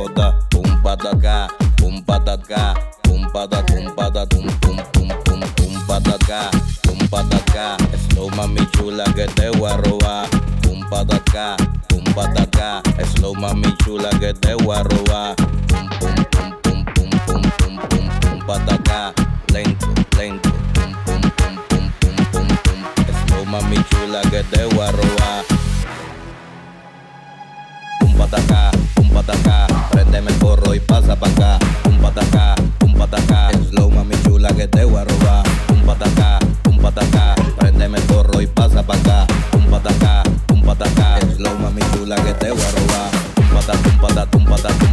gota, pum pata acá, pum pata acá, pum pata, pum pata, pum pum pum pum pum pata acá, pum pata acá, slow mami chula que te voy a robar, pum pata acá, pum pata acá, slow mami chula que te voy a robar, pum pum pum pum pum pum pum pum pum pata acá, lento, lento, pum pum pum pum pum pum pum, slow mami chula que te voy a robar patacá, un patacá, prendeme el porro y pasa pa' acá, un patacá, un patacá, slow mami chula que te voy a robar, un patacá, un patacá, prendeme el porro y pasa pa' acá, un patacá, un patacá, slow mami chula que te voy a robar, un patacá, un patacá, un patacá.